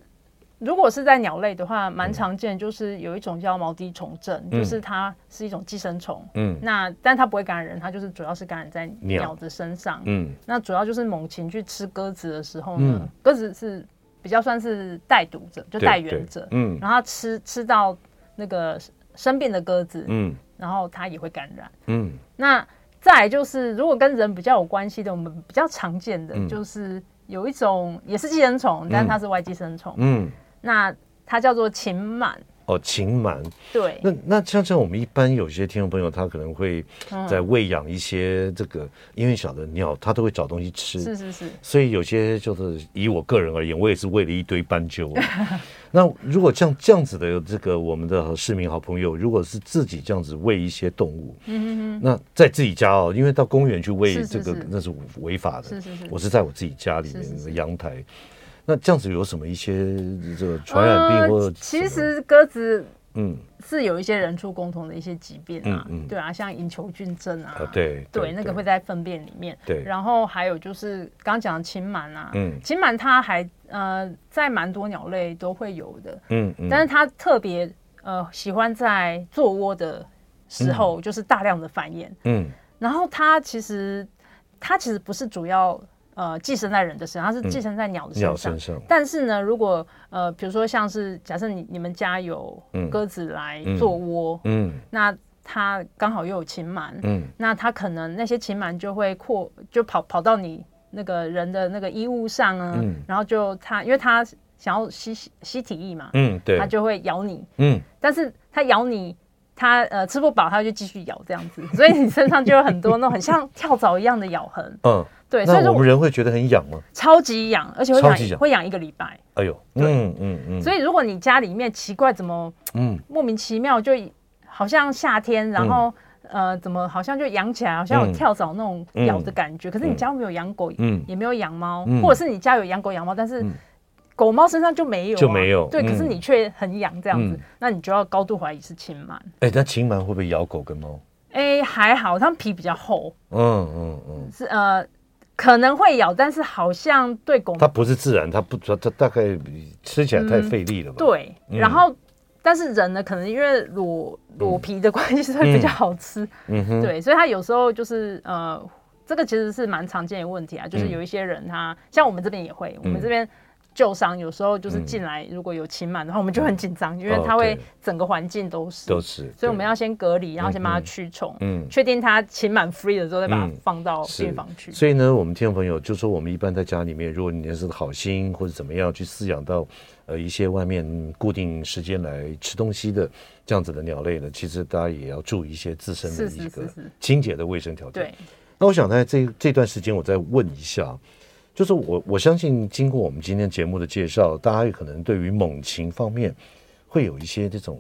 Speaker 3: 如果是在鸟类的话，蛮常见，就是有一种叫毛滴虫症，嗯、就是它是一种寄生虫。嗯。那但它不会感染人，它就是主要是感染在鸟的身上。嗯。那主要就是猛禽去吃鸽子的时候呢，嗯、鸽子是。比较算是带毒者，就带源者，嗯，然后他吃吃到那个生病的鸽子，嗯，然后它也会感染，嗯，那再就是如果跟人比较有关系的，我们比较常见的就是有一种也是寄生虫，嗯、但是它是外寄生虫，嗯，那它叫做禽螨。
Speaker 1: 哦，禽螨。
Speaker 3: 对，
Speaker 1: 那那像这样，我们一般有些听众朋友，他可能会在喂养一些这个，嗯、因为小的鸟，它都会找东西吃。
Speaker 3: 是是是。
Speaker 1: 所以有些就是以我个人而言，我也是喂了一堆斑鸠。那如果像这样子的这个我们的市民好朋友，如果是自己这样子喂一些动物，嗯嗯嗯，那在自己家哦，因为到公园去喂这个那是违法的。是是是。我是在我自己家里面的阳台。是是是那这样子有什么一些这个传染病或者、呃？
Speaker 3: 其实鸽子嗯是有一些人畜共同的一些疾病啊，嗯嗯、对啊，像银球菌症啊，
Speaker 1: 啊对对，
Speaker 3: 对，那个会在粪便里面。
Speaker 1: 对，
Speaker 3: 然后还有就是刚刚讲的禽螨啊，嗯，禽螨它还呃在蛮多鸟类都会有的，嗯，嗯但是它特别呃喜欢在做窝的时候就是大量的繁衍，嗯，然后它其实它其实不是主要。呃，寄生在人的身上，它是寄生在鸟的身上。嗯、鸟身上。但是呢，如果呃，比如说像是假设你你们家有鸽子来做窝，嗯，嗯那它刚好又有禽螨，嗯，那它可能那些禽螨就会扩，就跑跑到你那个人的那个衣物上啊，嗯、然后就它，因为它想要吸吸体液嘛，嗯，对，它就会咬你，嗯，但是它咬你。它呃吃不饱，它就继续咬这样子，所以你身上就有很多那种很像跳蚤一样的咬痕。嗯，对。所以说
Speaker 1: 我们人会觉得很痒吗？
Speaker 3: 超级痒，而且会痒，会痒一个礼拜。
Speaker 1: 哎呦，对嗯嗯嗯。所
Speaker 3: 以如果你家里面奇怪怎么，嗯，莫名其妙就好像夏天，然后呃怎么好像就痒起来，好像有跳蚤那种咬的感觉。可是你家没有养狗，嗯，也没有养猫，或者是你家有养狗养猫，但是。狗猫身上就没有，
Speaker 1: 就没有。
Speaker 3: 对，可是你却很痒这样子，那你就要高度怀疑是禽螨。
Speaker 1: 哎，那禽螨会不会咬狗跟猫？
Speaker 3: 哎，还好，它们皮比较厚。嗯嗯嗯，是呃，可能会咬，但是好像对狗，
Speaker 1: 它不是自然，它不，它大概吃起来太费力了吧？
Speaker 3: 对。然后，但是人呢，可能因为裸裸皮的关系，所以比较好吃。嗯哼。对，所以它有时候就是呃，这个其实是蛮常见的问题啊，就是有一些人他像我们这边也会，我们这边。救伤有时候就是进来，如果有侵螨的话，我们就很紧张，因为它会整个环境都是
Speaker 1: 都是，
Speaker 3: 所以我们要先隔离，然后先把它驱虫，嗯，确定它侵螨 free 的时候，再把它放到病房去。
Speaker 1: 所以呢，我们听众朋友就说，我们一般在家里面，如果你是好心或者怎么样去饲养到呃一些外面固定时间来吃东西的这样子的鸟类呢，其实大家也要注意一些自身的一个清洁的卫生条件。对，那我想在这这段时间，我再问一下。就是我我相信，经过我们今天节目的介绍，大家有可能对于猛禽方面会有一些这种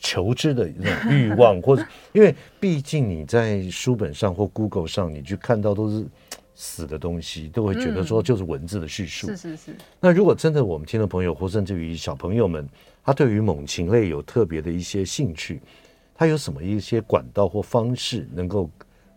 Speaker 1: 求知的那种 欲望，或者因为毕竟你在书本上或 Google 上，你去看到都是死的东西，都会觉得说就是文字的叙述。
Speaker 3: 是是是。
Speaker 1: 那如果真的我们听众朋友，或甚至于小朋友们，他对于猛禽类有特别的一些兴趣，他有什么一些管道或方式能够？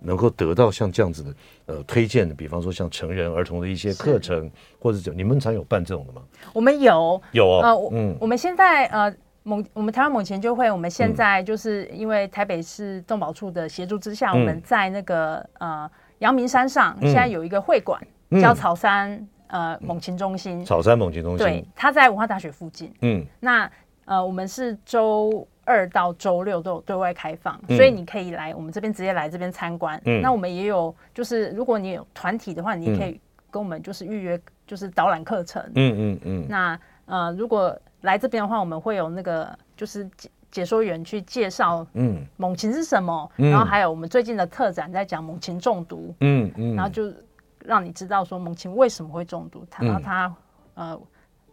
Speaker 1: 能够得到像这样子的呃推荐的，比方说像成人儿童的一些课程，或者你们常有办这种的吗？
Speaker 3: 我们有。
Speaker 1: 有哦，
Speaker 3: 呃，嗯，我们现在呃猛，我们台湾猛禽研究会，我们现在就是因为台北市动保处的协助之下，嗯、我们在那个呃阳明山上，现在有一个会馆，嗯、叫草山呃猛禽中心。
Speaker 1: 草山猛禽中心，
Speaker 3: 对，它在文化大学附近。嗯，那呃我们是周二到周六都有对外开放，嗯、所以你可以来我们这边直接来这边参观。嗯，那我们也有就是如果你有团体的话，你可以跟我们就是预约就是导览课程。嗯嗯嗯。那呃如果来这边的话，我们会有那个就是解解说员去介绍，嗯，猛禽是什么，嗯、然后还有我们最近的特展在讲猛禽中毒，嗯嗯，嗯然后就让你知道说猛禽为什么会中毒，它、嗯、然后它呃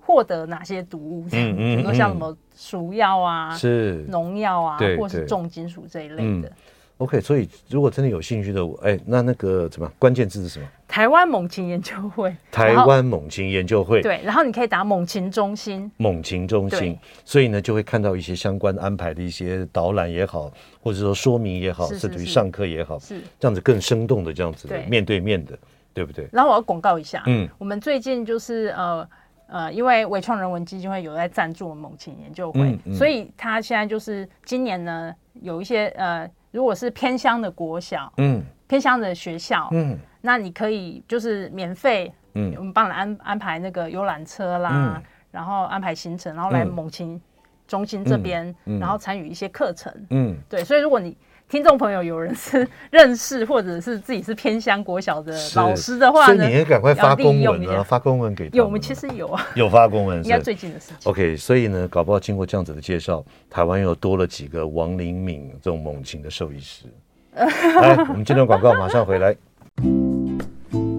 Speaker 3: 获得哪些毒物，嗯嗯，比如说像什么鼠药啊，是农药啊，或是重金属这一类的。
Speaker 1: OK，所以如果真的有兴趣的，哎，那那个怎么关键字是什么？
Speaker 3: 台湾猛禽研究会。
Speaker 1: 台湾猛禽研究会。
Speaker 3: 对，然后你可以打猛禽中心。
Speaker 1: 猛禽中心，所以呢就会看到一些相关安排的一些导览也好，或者说说明也好，甚至于上课也好，是这样子更生动的这样子的面对面的，对，对不对？
Speaker 3: 然后我要广告一下，嗯，我们最近就是呃呃，因为伟创人文基金会有在赞助我们猛禽研究会，嗯嗯、所以他现在就是今年呢有一些呃。如果是偏乡的国小，嗯，偏乡的学校，嗯，那你可以就是免费，嗯，我们帮你安安排那个游览车啦，嗯、然后安排行程，然后来猛禽中心这边，然后参与一些课程，嗯，对，所以如果你听众朋友有人是认识或者是自己是偏乡国小的老师的话呢，
Speaker 1: 所以你也赶快发公文啊，发公文给他。
Speaker 3: 有，我们其实有啊，
Speaker 1: 有发公文，
Speaker 3: 应该最近的事情。
Speaker 1: OK，所以呢，搞不好经过这样子的介绍，台湾又多了几个王灵敏这种猛禽的兽医师。来，我们这段广告马上回来。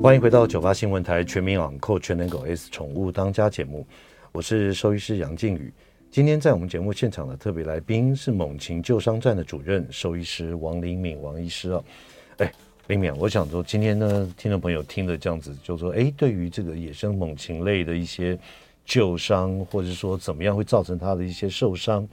Speaker 1: 欢迎回到九八新闻台全民昂扣全能狗 S 宠物当家节目，我是兽医师杨靖宇。今天在我们节目现场的特别来宾是猛禽救伤站的主任兽医师王林敏王医师啊。哎，灵敏，我想说今天呢，听众朋友听了这样子，就说哎，对于这个野生猛禽类的一些救伤，或者说怎么样会造成它的一些受伤。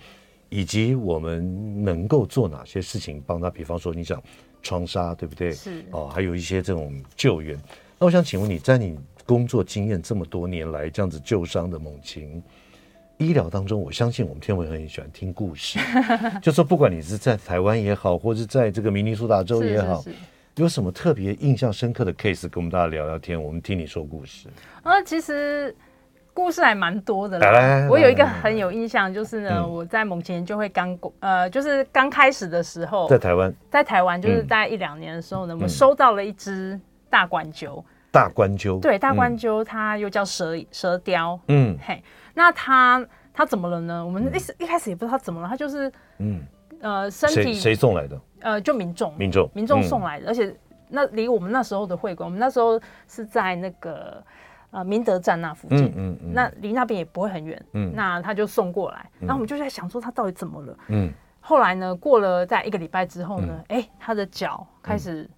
Speaker 1: 以及我们能够做哪些事情帮他？比方说，你讲窗杀，对不对？是哦，还有一些这种救援。那我想请问你在你工作经验这么多年来，这样子救伤的猛禽医疗当中，我相信我们天文很喜欢听故事。就说不管你是在台湾也好，或者在这个明尼苏达州也好，是是是。有什么特别印象深刻的 case，跟我们大家聊聊天，我们听你说故事。
Speaker 3: 啊，其实。故事还蛮多的啦，我有一个很有印象，就是呢，我在猛禽研究会刚呃，就是刚开始的时候，
Speaker 1: 在台湾，
Speaker 3: 在台湾就是大概一两年的时候呢，我们收到了一只大冠鷲。
Speaker 1: 大冠鷲，
Speaker 3: 对，大冠鷲它又叫蛇蛇雕，嗯，嘿，那他他怎么了呢？我们一一开始也不知道他怎么了，他就是嗯。呃身体
Speaker 1: 谁送来的？
Speaker 3: 呃，就民众。
Speaker 1: 民众。
Speaker 3: 民众送来的，而且那离我们那时候的会馆，我们那时候是在那个。呃，明德站那附近，嗯嗯，嗯。那离那边也不会很远，嗯，那他就送过来，嗯、然后我们就在想说他到底怎么了，嗯，后来呢，过了在一个礼拜之后呢，哎、他的脚开始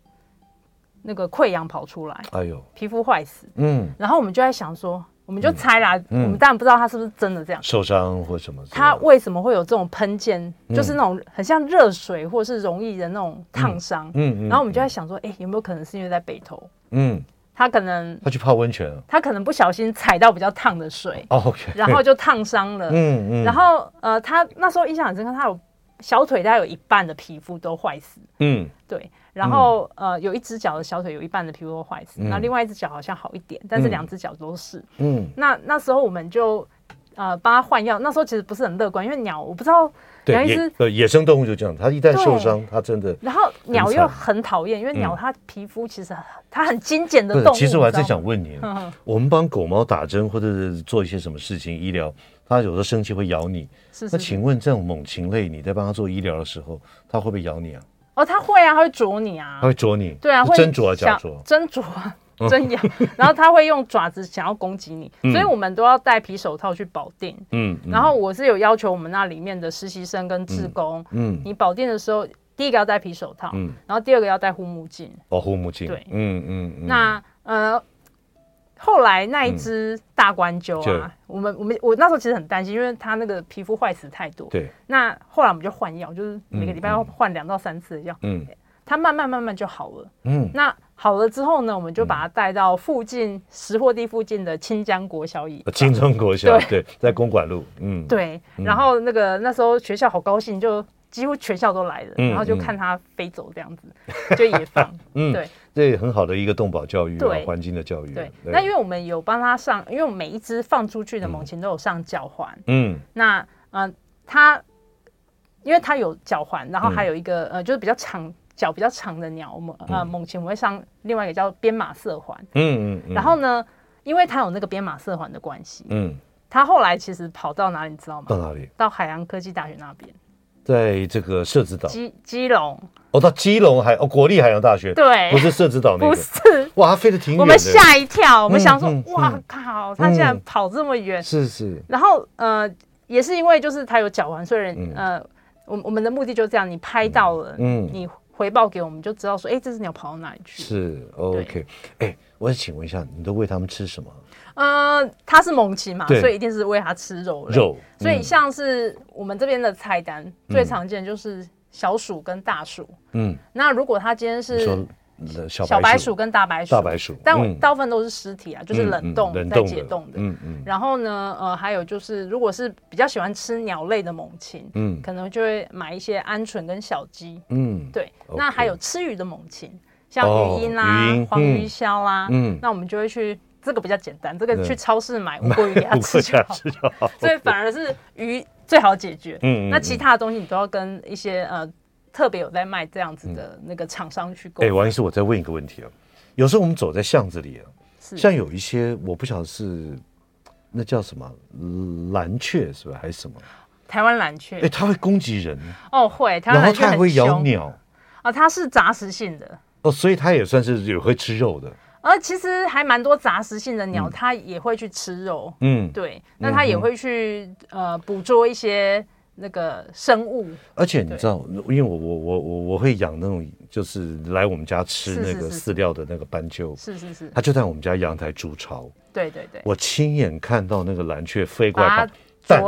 Speaker 3: 那个溃疡跑出来，哎呦，皮肤坏死，嗯，然后我们就在想说，我们就猜啦，嗯、我们当然不知道他是不是真的这样。
Speaker 1: 受伤或什么，
Speaker 3: 他为什么会有这种喷溅，嗯、就是那种很像热水或是容易的那种烫伤，嗯，嗯，嗯，然后我们就在想说，哎、欸，有没有可能是因为在北头，嗯。他可能
Speaker 1: 他去泡温泉，
Speaker 3: 他可能不小心踩到比较烫的水，OK，然后就烫伤了。嗯嗯，然后呃，他那时候印象很深刻，他有小腿大概有一半的皮肤都坏死。嗯，对，然后呃，有一只脚的小腿有一半的皮肤都坏死，那另外一只脚好像好一点，但是两只脚都是。嗯，那那时候我们就呃帮他换药，那时候其实不是很乐观，因为鸟我不知道。
Speaker 1: 对，野呃野生动物就这样，它一旦受伤，它真的。
Speaker 3: 然后鸟又很讨厌，因为鸟它皮肤其实它很精简的动物。
Speaker 1: 其实我还在想问你，我们帮狗猫打针或者是做一些什么事情医疗，它有时候生气会咬你。是。那请问这种猛禽类，你在帮它做医疗的时候，它会不会咬你啊？
Speaker 3: 哦，它会啊，它会啄你啊。
Speaker 1: 它会啄你。
Speaker 3: 对啊，会
Speaker 1: 针啄啊，脚啄。
Speaker 3: 真啄。真咬，然后它会用爪子想要攻击你，所以我们都要戴皮手套去保定。嗯，然后我是有要求我们那里面的实习生跟志工，嗯，你保定的时候，第一个要戴皮手套，嗯，然后第二个要戴护目镜。
Speaker 1: 哦，护目镜。
Speaker 3: 对，嗯嗯。那呃，后来那一只大冠鸠啊，我们我们我那时候其实很担心，因为它那个皮肤坏死太多。对。那后来我们就换药，就是每个礼拜要换两到三次的药。嗯。它慢慢慢慢就好了。嗯。那好了之后呢，我们就把它带到附近拾货地附近的清江国小以
Speaker 1: 清江国小对，对，在公馆路，嗯，
Speaker 3: 对。然后那个那时候学校好高兴，就几乎全校都来了，嗯、然后就看它飞走这样子，嗯、就野放，
Speaker 1: 嗯，
Speaker 3: 对，
Speaker 1: 这很好的一个动保教育，对，环境的教育。
Speaker 3: 对，那因为我们有帮他上，因为我们每一只放出去的猛禽都有上脚环，嗯，那嗯、呃，它因为它有脚环，然后还有一个、嗯、呃，就是比较长。脚比较长的鸟，猛呃猛禽我会上另外一个叫编码色环，嗯嗯，然后呢，因为它有那个编码色环的关系，嗯，它后来其实跑到哪里你知道吗？
Speaker 1: 到哪里？
Speaker 3: 到海洋科技大学那边，
Speaker 1: 在这个社子岛。
Speaker 3: 基基隆，
Speaker 1: 哦，到基隆海哦国立海洋大学，
Speaker 3: 对，
Speaker 1: 不是社子岛那个，
Speaker 3: 不是，
Speaker 1: 哇，它飞得挺远的，
Speaker 3: 我们吓一跳，我们想说，哇靠，它竟然跑这么远，
Speaker 1: 是是，
Speaker 3: 然后呃，也是因为就是它有脚环，所以人呃，我我们的目的就是这样，你拍到了，嗯，你。回报给我们就知道说，哎，这只鸟跑到哪里去？
Speaker 1: 是 OK，哎，我想请问一下，你都喂它们吃什么？
Speaker 3: 呃，它是猛禽嘛，所以一定是喂它吃肉
Speaker 1: 肉。
Speaker 3: 所以像是我们这边的菜单最常见就是小鼠跟大鼠。嗯，那如果它今天是。
Speaker 1: 小
Speaker 3: 白鼠跟大白鼠，
Speaker 1: 大白鼠，
Speaker 3: 但大部分都是尸体啊，就是冷冻在解冻的。嗯嗯。然后呢，呃，还有就是，如果是比较喜欢吃鸟类的猛禽，嗯，可能就会买一些鹌鹑跟小鸡。嗯，对。那还有吃鱼的猛禽，像鱼鹰啦、黄鱼鸮啦，嗯，那我们就会去这个比较简单，这个去超市买乌龟鱼给它吃就好。所以反而是鱼最好解决。嗯。那其他的东西你都要跟一些呃。特别有在卖这样子的那个厂商去购。哎，
Speaker 1: 王医师，我再问一个问题啊。有时候我们走在巷子里啊，像有一些我不晓得是那叫什么蓝雀是吧，还是什么？
Speaker 3: 台湾蓝雀。
Speaker 1: 哎，它会攻击人
Speaker 3: 哦，会。
Speaker 1: 然后它还会咬鸟
Speaker 3: 啊，它是杂食性的
Speaker 1: 哦，所以它也算是有会吃肉的。
Speaker 3: 而其实还蛮多杂食性的鸟，它也会去吃肉。嗯，对，那它也会去呃捕捉一些。那个生物，
Speaker 1: 而且你知道，因为我我我我我会养那种，就是来我们家吃那个饲料的那个斑鸠，
Speaker 3: 是是是，
Speaker 1: 它就在我们家阳台筑巢。
Speaker 3: 对对对，
Speaker 1: 我亲眼看到那个蓝雀飞过来，把蛋，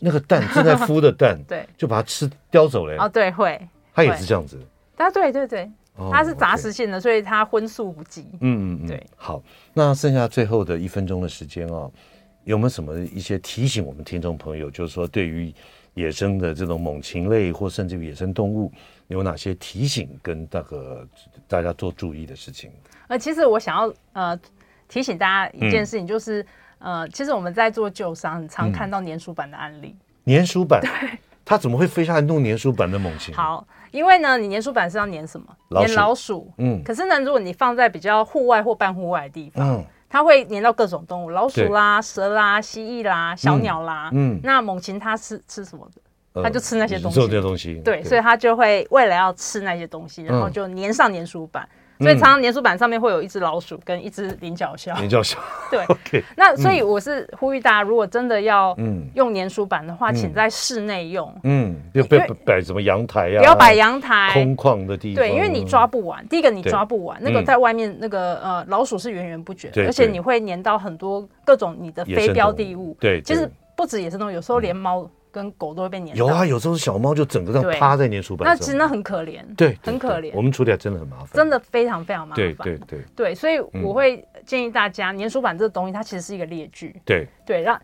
Speaker 1: 那个蛋正在孵的蛋，对，就把它吃叼走了。
Speaker 3: 哦，对，会，
Speaker 1: 它也是这样子。
Speaker 3: 啊，对对对，它是杂食性的，所以它荤素不忌。
Speaker 1: 嗯嗯嗯，对。好，那剩下最后的一分钟的时间哦，有没有什么一些提醒我们听众朋友，就是说对于。野生的这种猛禽类或甚至于野生动物，有哪些提醒跟那个大家做注意的事情？
Speaker 3: 呃，其实我想要呃提醒大家一件事情，就是、嗯、呃，其实我们在做旧伤，常看到粘鼠板的案例。
Speaker 1: 粘鼠板？对，它怎么会飞下来弄粘鼠板的猛禽？
Speaker 3: 好，因为呢，你粘鼠板是要粘什么？粘老鼠。嗯。可是呢，如果你放在比较户外或半户外的地方。嗯它会粘到各种动物，老鼠啦、蛇啦、蜥蜴啦、小鸟啦。嗯，那猛禽它吃吃什么的？它就吃那些东西。
Speaker 1: 这些东西。
Speaker 3: 对，所以它就会为了要吃那些东西，然后就粘上粘鼠板。所以常常粘鼠板上面会有一只老鼠跟一只菱角鸮。
Speaker 1: 菱角鸮。
Speaker 3: 对。OK。那所以我是呼吁大家，如果真的要用粘鼠板的话，请在室内用。嗯。
Speaker 1: 就不要摆什么阳台呀。
Speaker 3: 不要摆阳台。
Speaker 1: 空旷的地方。
Speaker 3: 对，因为你抓不完。第一个你抓不完，那个在外面那个呃老鼠是源源不绝，而且你会粘到很多各种你的非标的物。
Speaker 1: 对。
Speaker 3: 其实不止野生动物，有时候连猫。跟狗都会被粘。
Speaker 1: 有啊，有时候小猫就整个这样趴在粘鼠板上。
Speaker 3: 那其实那很可怜，
Speaker 1: 对，
Speaker 3: 很可怜。
Speaker 1: 我们处理真的很麻烦，
Speaker 3: 真的非常非常麻烦。
Speaker 1: 对对对
Speaker 3: 对，所以我会建议大家，粘鼠板这个东西它其实是一个劣具。
Speaker 1: 对
Speaker 3: 对，让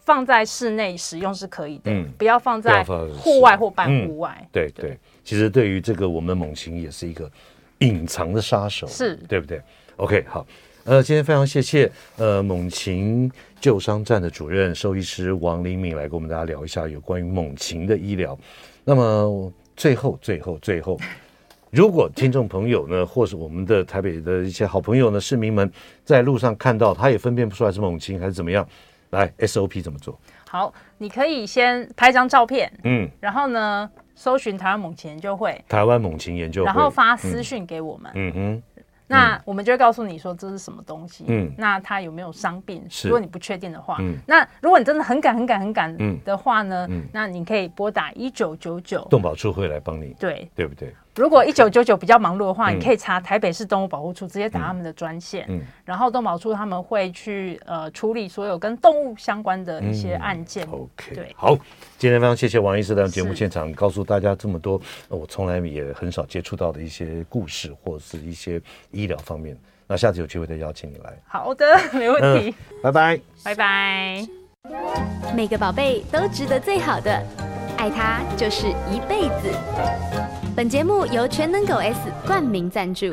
Speaker 3: 放在室内使用是可以的，不要放在户外或半户外。
Speaker 1: 对对，其实对于这个我们猛禽也是一个隐藏的杀手，
Speaker 3: 是
Speaker 1: 对不对？OK，好。呃，今天非常谢谢呃猛禽救伤站的主任兽医师王林敏来跟我们大家聊一下有关于猛禽的医疗。那么最后最后最后，如果听众朋友呢，或是我们的台北的一些好朋友呢，市民们在路上看到，他也分辨不出来是猛禽还是怎么样，来 SOP 怎么做？
Speaker 3: 好，你可以先拍张照片，嗯，然后呢，搜寻台湾猛禽研究会，
Speaker 1: 台湾猛禽研究会，
Speaker 3: 然后发私讯给我们，嗯，嗯哼。那我们就会告诉你说，这是什么东西，嗯，那它有没有伤病？如果你不确定的话，嗯，那如果你真的很赶很赶很赶的话呢，嗯，那你可以拨打一九九九，
Speaker 1: 动保处会来帮你，
Speaker 3: 对，
Speaker 1: 对不对？
Speaker 3: 如果一九九九比较忙碌的话，嗯、你可以查台北市动物保护处，直接打他们的专线。嗯，然后动保处他们会去呃处理所有跟动物相关的一些案件。
Speaker 1: 嗯、OK，对，好，今天非常谢谢王医师在节目现场，告诉大家这么多我从来也很少接触到的一些故事，或者是一些医疗方面。那下次有机会再邀请你来。
Speaker 3: 好的，没问题。
Speaker 1: 嗯、拜拜，
Speaker 3: 拜拜。
Speaker 2: 每个宝贝都值得最好的，爱他就是一辈子。本节目由全能狗 S 冠名赞助。